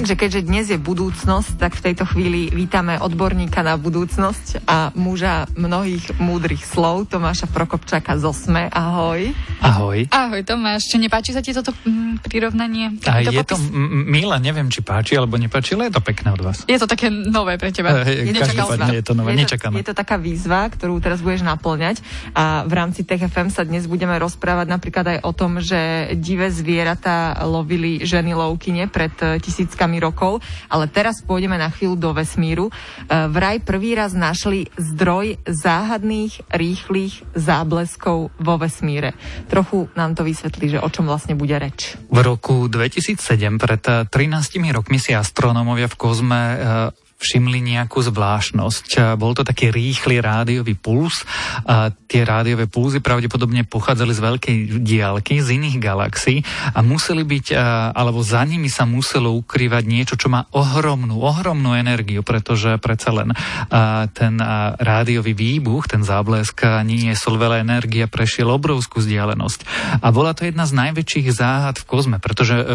Takže keďže dnes je budúcnosť, tak v tejto chvíli vítame odborníka na budúcnosť a muža mnohých múdrych slov, Tomáša Prokopčaka z Osme. Ahoj. Ahoj. Ahoj Tomáš, čo nepáči sa ti toto mm, prirovnanie? A je to m- milé, neviem, či páči alebo nepáči, ale je to pekné od vás. Je to také nové pre teba. E, Je to každopádne je to nové, je to, je to taká výzva, ktorú teraz budeš naplňať a v rámci TFM sa dnes budeme rozprávať napríklad aj o tom, že divé zvieratá lovili ženy lovkyne pred eh, tisíckami rokov, ale teraz pôjdeme na chvíľu do vesmíru. Eh, Vraj prvý raz našli zdroj záhadných, rýchlych zábleskov vo vesmíre. Trochu nám to vysvetlí, že o čom vlastne bude reč. V roku 2007, pred eh, 13 rokmi si astronómovia v kozme eh, všimli nejakú zvláštnosť. Bol to taký rýchly rádiový puls. A tie rádiové pulzy pravdepodobne pochádzali z veľkej diálky, z iných galaxií a museli byť, alebo za nimi sa muselo ukrývať niečo, čo má ohromnú, ohromnú energiu, pretože predsa len ten rádiový výbuch, ten záblesk niesol veľa energie, prešiel obrovskú vzdialenosť. A bola to jedna z najväčších záhad v kozme, pretože eh,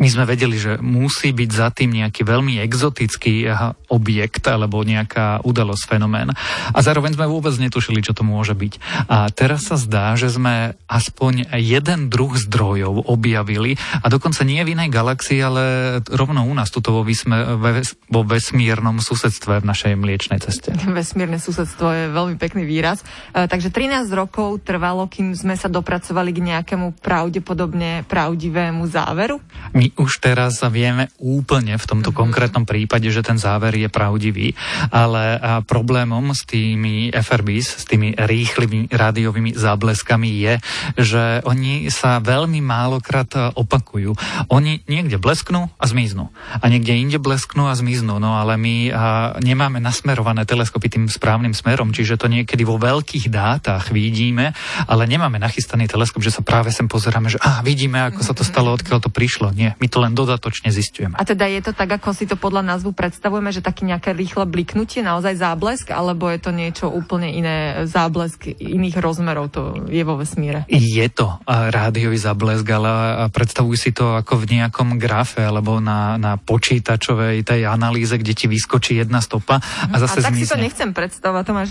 my sme vedeli, že musí byť za tým nejaký veľmi exotický aha, objekt alebo nejaká udalosť, fenomén. A zároveň sme vôbec netušili, čo to môže byť. A teraz sa zdá, že sme aspoň jeden druh zdrojov objavili a dokonca nie v inej galaxii, ale rovno u nás, tuto vo, vysme, vo vesmírnom susedstve v našej mliečnej ceste. Vesmírne susedstvo je veľmi pekný výraz. E, takže 13 rokov trvalo, kým sme sa dopracovali k nejakému pravdepodobne pravdivému záveru. My už teraz vieme úplne v tomto konkrétnom prípade, že ten záver je pravdivý, ale a problémom s tými FRBs, s tými rýchlymi rádiovými zábleskami je, že oni sa veľmi málokrát opakujú. Oni niekde blesknú a zmiznú. A niekde inde blesknú a zmiznú. No ale my a, nemáme nasmerované teleskopy tým správnym smerom, čiže to niekedy vo veľkých dátach vidíme, ale nemáme nachystaný teleskop, že sa práve sem pozeráme, že ah, vidíme, ako sa to stalo, odkiaľ to prišlo. Nie, my to len dodatočne zistujeme. A teda je to tak, ako si to podľa názvu predstavujeme, že taký nejaké rýchle bliknutie, naozaj záblesk, alebo je to niečo úplne iné, záblesk iných rozmerov to je vo vesmíre? Je to rádiový zablesk, ale predstavuj si to ako v nejakom grafe alebo na, na počítačovej tej analýze, kde ti vyskočí jedna stopa a zase a tak si to zmizne. nechcem predstavovať, Tomáš.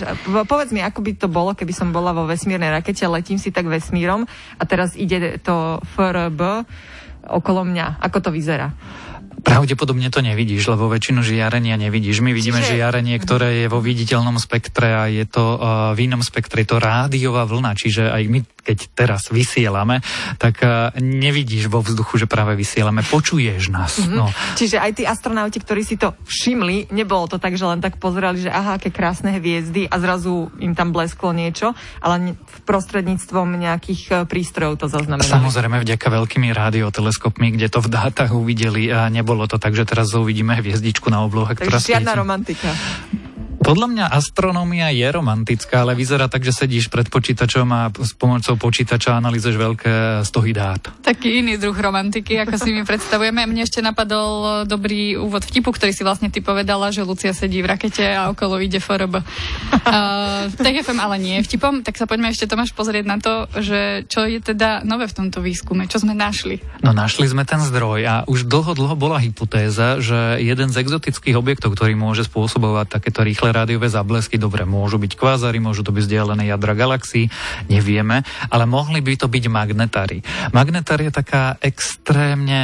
Povedz mi, ako by to bolo, keby som bola vo vesmírnej rakete, letím si tak vesmírom a teraz ide to FRB okolo mňa. Ako to vyzerá? Pravdepodobne to nevidíš, lebo väčšinu žiarenia nevidíš. My vidíme Čiže- žiarenie, ktoré je vo viditeľnom spektre a je to uh, v inom spektre, je to rádiová vlna, čiže aj my, keď teraz vysielame, tak uh, nevidíš vo vzduchu, že práve vysielame, počuješ nás. Mhm. No. Čiže aj tí astronauti, ktorí si to všimli, nebolo to tak, že len tak pozerali, že aha, aké krásne hviezdy a zrazu im tam blesklo niečo, ale v prostredníctvom nejakých e, prístrojov to zaznamenali. Samozrejme vďaka veľkými radioteleskopmi, kde to v dátach uvideli a nebolo to tak, že teraz uvidíme hviezdičku na oblohe, ktorá Takže žiadna svieti. romantika. Podľa mňa astronómia je romantická, ale vyzerá tak, že sedíš pred počítačom a s pomocou počítača analýzuješ veľké stohy dát. Taký iný druh romantiky, ako si my predstavujeme. Mne ešte napadol dobrý úvod vtipu, ktorý si vlastne ty povedala, že Lucia sedí v rakete a okolo ide FRB. Uh, TFM ale nie je vtipom, tak sa poďme ešte Tomáš pozrieť na to, že čo je teda nové v tomto výskume, čo sme našli. No našli sme ten zdroj a už dlho, dlho bola hypotéza, že jeden z exotických objektov, ktorý môže spôsobovať takéto rýchle rádiové zablesky, dobre, môžu byť kvázary, môžu to byť vzdialené jadra galaxií, nevieme, ale mohli by to byť magnetári. Magnetár je taká extrémne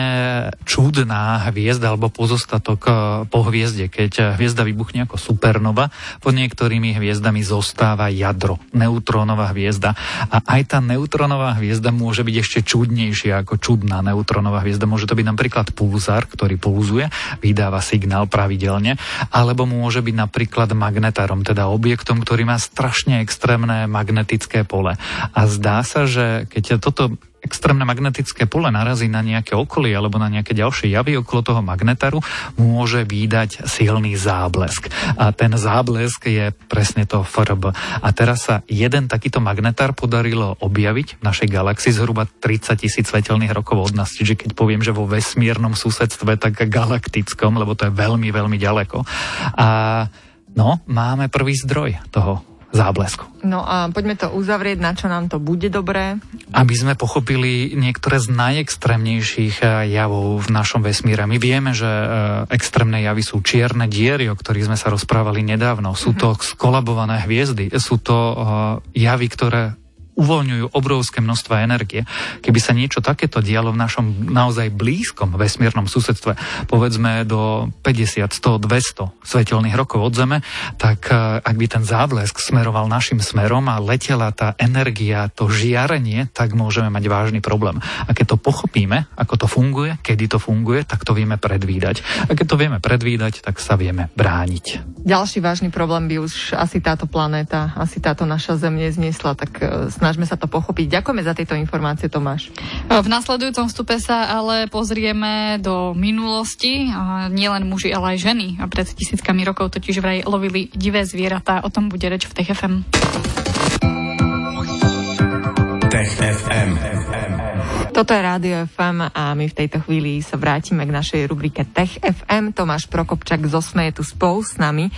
čudná hviezda alebo pozostatok eh, po hviezde. Keď hviezda vybuchne ako supernova, pod niektorými hviezdami zostáva jadro, neutrónová hviezda. A aj tá neutrónová hviezda môže byť ešte čudnejšia ako čudná neutrónová hviezda. Môže to byť napríklad pulzár, ktorý pulzuje, vydáva signál pravidelne, alebo môže byť napríklad magnetárom, teda objektom, ktorý má strašne extrémne magnetické pole. A zdá sa, že keď toto extrémne magnetické pole narazí na nejaké okolie alebo na nejaké ďalšie javy okolo toho magnetáru, môže výdať silný záblesk. A ten záblesk je presne to FRB. A teraz sa jeden takýto magnetár podarilo objaviť v našej galaxii zhruba 30 tisíc svetelných rokov od nás. Čiže keď poviem, že vo vesmírnom susedstve, tak galaktickom, lebo to je veľmi, veľmi ďaleko. A No, máme prvý zdroj toho záblesku. No a poďme to uzavrieť, na čo nám to bude dobré. Aby sme pochopili niektoré z najextrémnejších eh, javov v našom vesmíre. My vieme, že eh, extrémne javy sú čierne diery, o ktorých sme sa rozprávali nedávno. Sú to skolabované hviezdy, sú to eh, javy, ktoré uvoľňujú obrovské množstva energie. Keby sa niečo takéto dialo v našom naozaj blízkom vesmírnom susedstve, povedzme do 50, 100, 200 svetelných rokov od Zeme, tak e, ak by ten závlesk smeroval našim smerom a letela tá energia, to žiarenie, tak môžeme mať vážny problém. A keď to pochopíme, ako to funguje, kedy to funguje, tak to vieme predvídať. A keď to vieme predvídať, tak sa vieme brániť. Ďalší vážny problém by už asi táto planéta, asi táto naša Zem nezniesla, tak e, snažme sa to pochopiť. Ďakujeme za tieto informácie, Tomáš. V nasledujúcom vstupe sa ale pozrieme do minulosti. Nielen muži, ale aj ženy. A pred tisíckami rokov totiž vraj lovili divé zvieratá. O tom bude reč v Tech FM. Tech FM. Toto je Rádio FM a my v tejto chvíli sa vrátime k našej rubrike Tech FM. Tomáš Prokopčak z Osme je tu spolu s nami.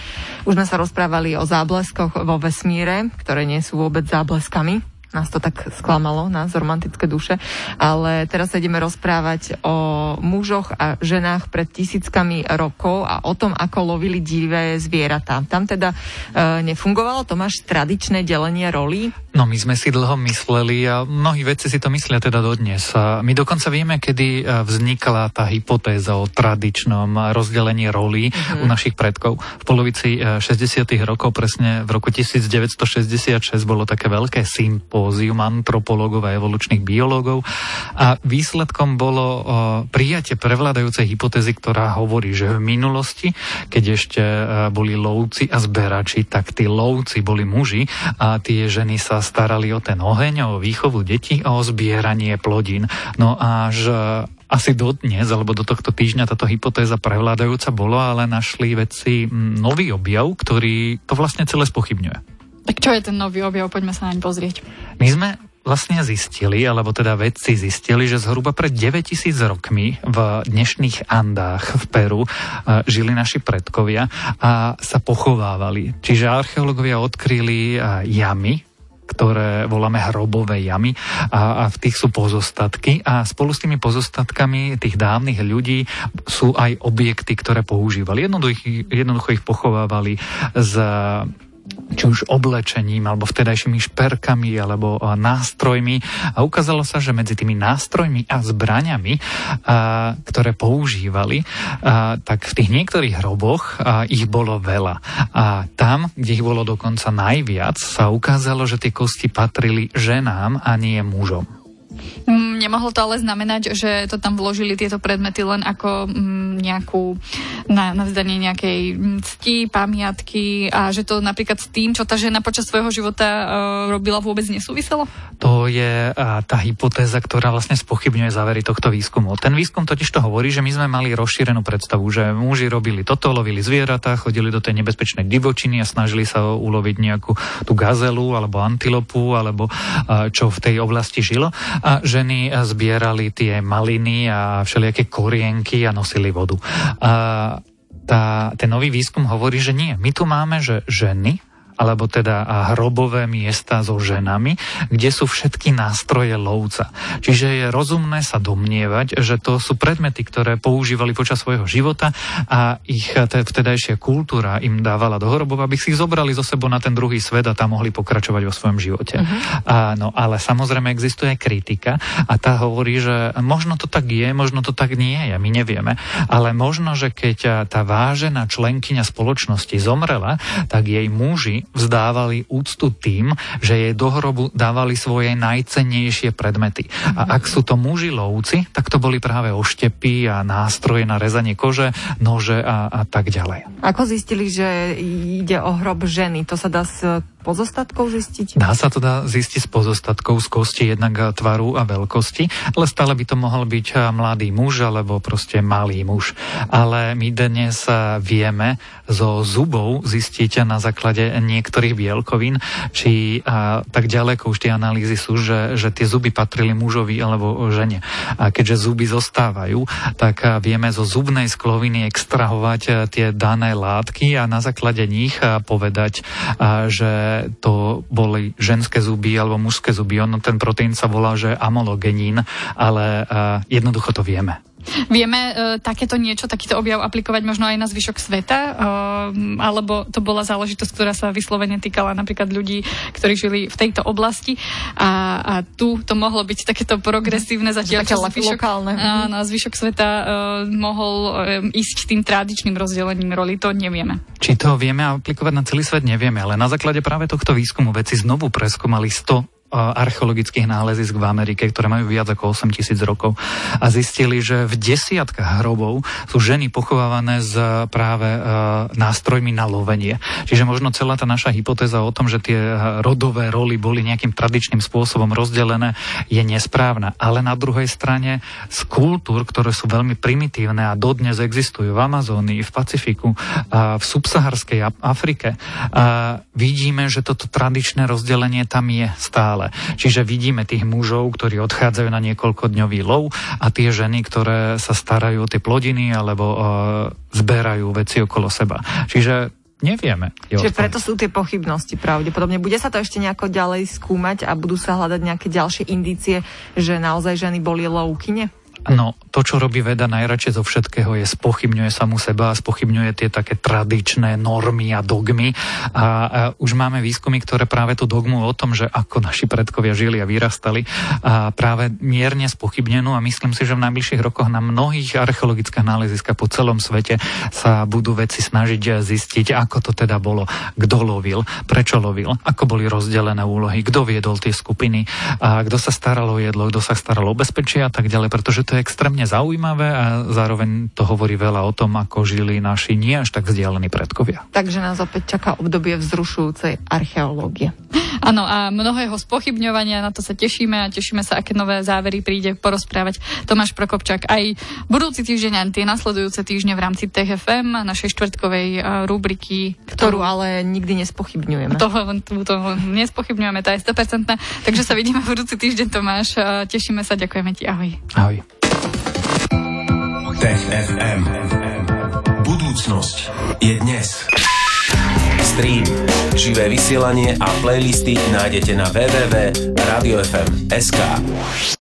Už sme sa rozprávali o zábleskoch vo vesmíre, ktoré nie sú vôbec zábleskami nás to tak sklamalo, nás romantické duše, ale teraz sa ideme rozprávať o mužoch a ženách pred tisíckami rokov a o tom, ako lovili divé zvieratá. Tam teda e, nefungovalo, to máš tradičné delenie rolí? No my sme si dlho mysleli a mnohí vedci si to myslia teda dodnes. My dokonca vieme, kedy e, vznikla tá hypotéza o tradičnom rozdelení rolí mm-hmm. u našich predkov. V polovici 60. E, rokov, presne v roku 1966, bolo také veľké sympózium antropológov a evolučných biológov a výsledkom bolo prijatie prevládajúcej hypotézy, ktorá hovorí, že v minulosti, keď ešte e, boli lovci a zberači, tak tí lovci boli muži a tie ženy sa starali o ten oheň, o výchovu detí a o zbieranie plodín. No až asi dodnes, alebo do tohto týždňa táto hypotéza prevládajúca bola, ale našli vedci nový objav, ktorý to vlastne celé spochybňuje. Tak čo je ten nový objav? Poďme sa naň pozrieť. My sme vlastne zistili, alebo teda vedci zistili, že zhruba pred 9000 rokmi v dnešných Andách v Peru uh, žili naši predkovia a sa pochovávali. Čiže archeológovia odkryli uh, jamy, ktoré voláme hrobové jamy a, a v tých sú pozostatky a spolu s tými pozostatkami tých dávnych ľudí sú aj objekty, ktoré používali. Jednoducho, jednoducho ich pochovávali z či už oblečením, alebo vtedajšími šperkami, alebo nástrojmi. A ukázalo sa, že medzi tými nástrojmi a zbraňami, ktoré používali, tak v tých niektorých hroboch ich bolo veľa. A tam, kde ich bolo dokonca najviac, sa ukázalo, že tie kosti patrili ženám a nie mužom. Nemohlo to ale znamenať, že to tam vložili tieto predmety len ako mm, nejakú na, na vzdanie nejakej cti, pamiatky a že to napríklad s tým, čo tá žena počas svojho života uh, robila, vôbec nesúviselo? To je uh, tá hypotéza, ktorá vlastne spochybňuje závery tohto výskumu. Ten výskum totiž to hovorí, že my sme mali rozšírenú predstavu, že muži robili toto, lovili zvieratá, chodili do tej nebezpečnej divočiny a snažili sa uloviť nejakú tú gazelu alebo antilopu alebo uh, čo v tej oblasti žilo a ženy zbierali tie maliny a všelijaké korienky a nosili vodu. A tá, ten nový výskum hovorí, že nie. My tu máme, že ženy alebo teda hrobové miesta so ženami, kde sú všetky nástroje lovca. Čiže je rozumné sa domnievať, že to sú predmety, ktoré používali počas svojho života a ich vtedajšia kultúra im dávala do hrobov, aby si ich zobrali zo sebou na ten druhý svet a tam mohli pokračovať vo svojom živote. Uh-huh. A, no, ale samozrejme existuje kritika a tá hovorí, že možno to tak je, možno to tak nie je, my nevieme, ale možno, že keď tá vážená členkyňa spoločnosti zomrela, tak jej muži vzdávali úctu tým, že jej do hrobu dávali svoje najcennejšie predmety. A ak sú to muži lovci, tak to boli práve oštepy a nástroje na rezanie kože, nože a, a tak ďalej. Ako zistili, že ide o hrob ženy? To sa dá pozostatkov zistiť? Dá sa to dá zistiť z pozostatkov z kosti jednak tvaru a veľkosti, ale stále by to mohol byť mladý muž alebo proste malý muž. Ale my dnes vieme zo zubov zistiť na základe niektorých bielkovín, či a, tak ďaleko už tie analýzy sú, že, že tie zuby patrili mužovi alebo žene. A keďže zuby zostávajú, tak vieme zo zubnej skloviny extrahovať tie dané látky a na základe nich povedať, že to boli ženské zuby alebo mužské zuby. Ono ten proteín sa volá, že amologenín, ale jednoducho to vieme. Vieme uh, takéto niečo, takýto objav aplikovať možno aj na zvyšok sveta, uh, alebo to bola záležitosť, ktorá sa vyslovene týkala napríklad ľudí, ktorí žili v tejto oblasti a, a tu to mohlo byť takéto progresívne zatiaľ, Také zvyšok, lokálne. Áno, zvyšok sveta uh, mohol uh, ísť tým tradičným rozdelením roli, to nevieme. Či to vieme aplikovať na celý svet, nevieme, ale na základe práve tohto výskumu veci znovu preskúmali 100 archeologických nálezísk v Amerike, ktoré majú viac ako 8 tisíc rokov a zistili, že v desiatkách hrobov sú ženy pochovávané s práve nástrojmi na lovenie. Čiže možno celá tá naša hypotéza o tom, že tie rodové roly boli nejakým tradičným spôsobom rozdelené, je nesprávna. Ale na druhej strane z kultúr, ktoré sú veľmi primitívne a dodnes existujú v Amazónii, v Pacifiku, v subsaharskej Afrike, vidíme, že toto tradičné rozdelenie tam je stále stále. Čiže vidíme tých mužov, ktorí odchádzajú na niekoľkodňový lov a tie ženy, ktoré sa starajú o tie plodiny alebo uh, zberajú veci okolo seba. Čiže Nevieme. Čiže preto sú tie pochybnosti pravdepodobne. Bude sa to ešte nejako ďalej skúmať a budú sa hľadať nejaké ďalšie indície, že naozaj ženy boli lovkyne? No, to, čo robí veda najradšej zo všetkého, je spochybňuje samú seba a spochybňuje tie také tradičné normy a dogmy. A, a už máme výskumy, ktoré práve tú dogmu o tom, že ako naši predkovia žili a vyrastali, a práve mierne spochybnenú a myslím si, že v najbližších rokoch na mnohých archeologických náleziskách po celom svete sa budú veci snažiť zistiť, ako to teda bolo, kto lovil, prečo lovil, ako boli rozdelené úlohy, kto viedol tie skupiny, kto sa staral o jedlo, kto sa staral o bezpečie a tak ďalej, pretože to je extrémne zaujímavé a zároveň to hovorí veľa o tom, ako žili naši nie až tak vzdialení predkovia. Takže nás opäť čaká obdobie vzrušujúcej archeológie. Áno, a mnohého spochybňovania, na to sa tešíme a tešíme sa, aké nové závery príde porozprávať Tomáš Prokopčák aj budúci týždeň a tie nasledujúce týždne v rámci TFM, našej štvrtkovej rubriky. Ktorú ale nikdy nespochybňujeme. Toho, toho nespochybňujeme, to je 100%. Takže sa vidíme budúci týždeň, Tomáš. Tešíme sa, ďakujeme ti, ahoj. Ahoj. Tech FM. Budúcnosť je dnes. Stream, živé vysielanie a playlisty nájdete na www.radiofm.sk.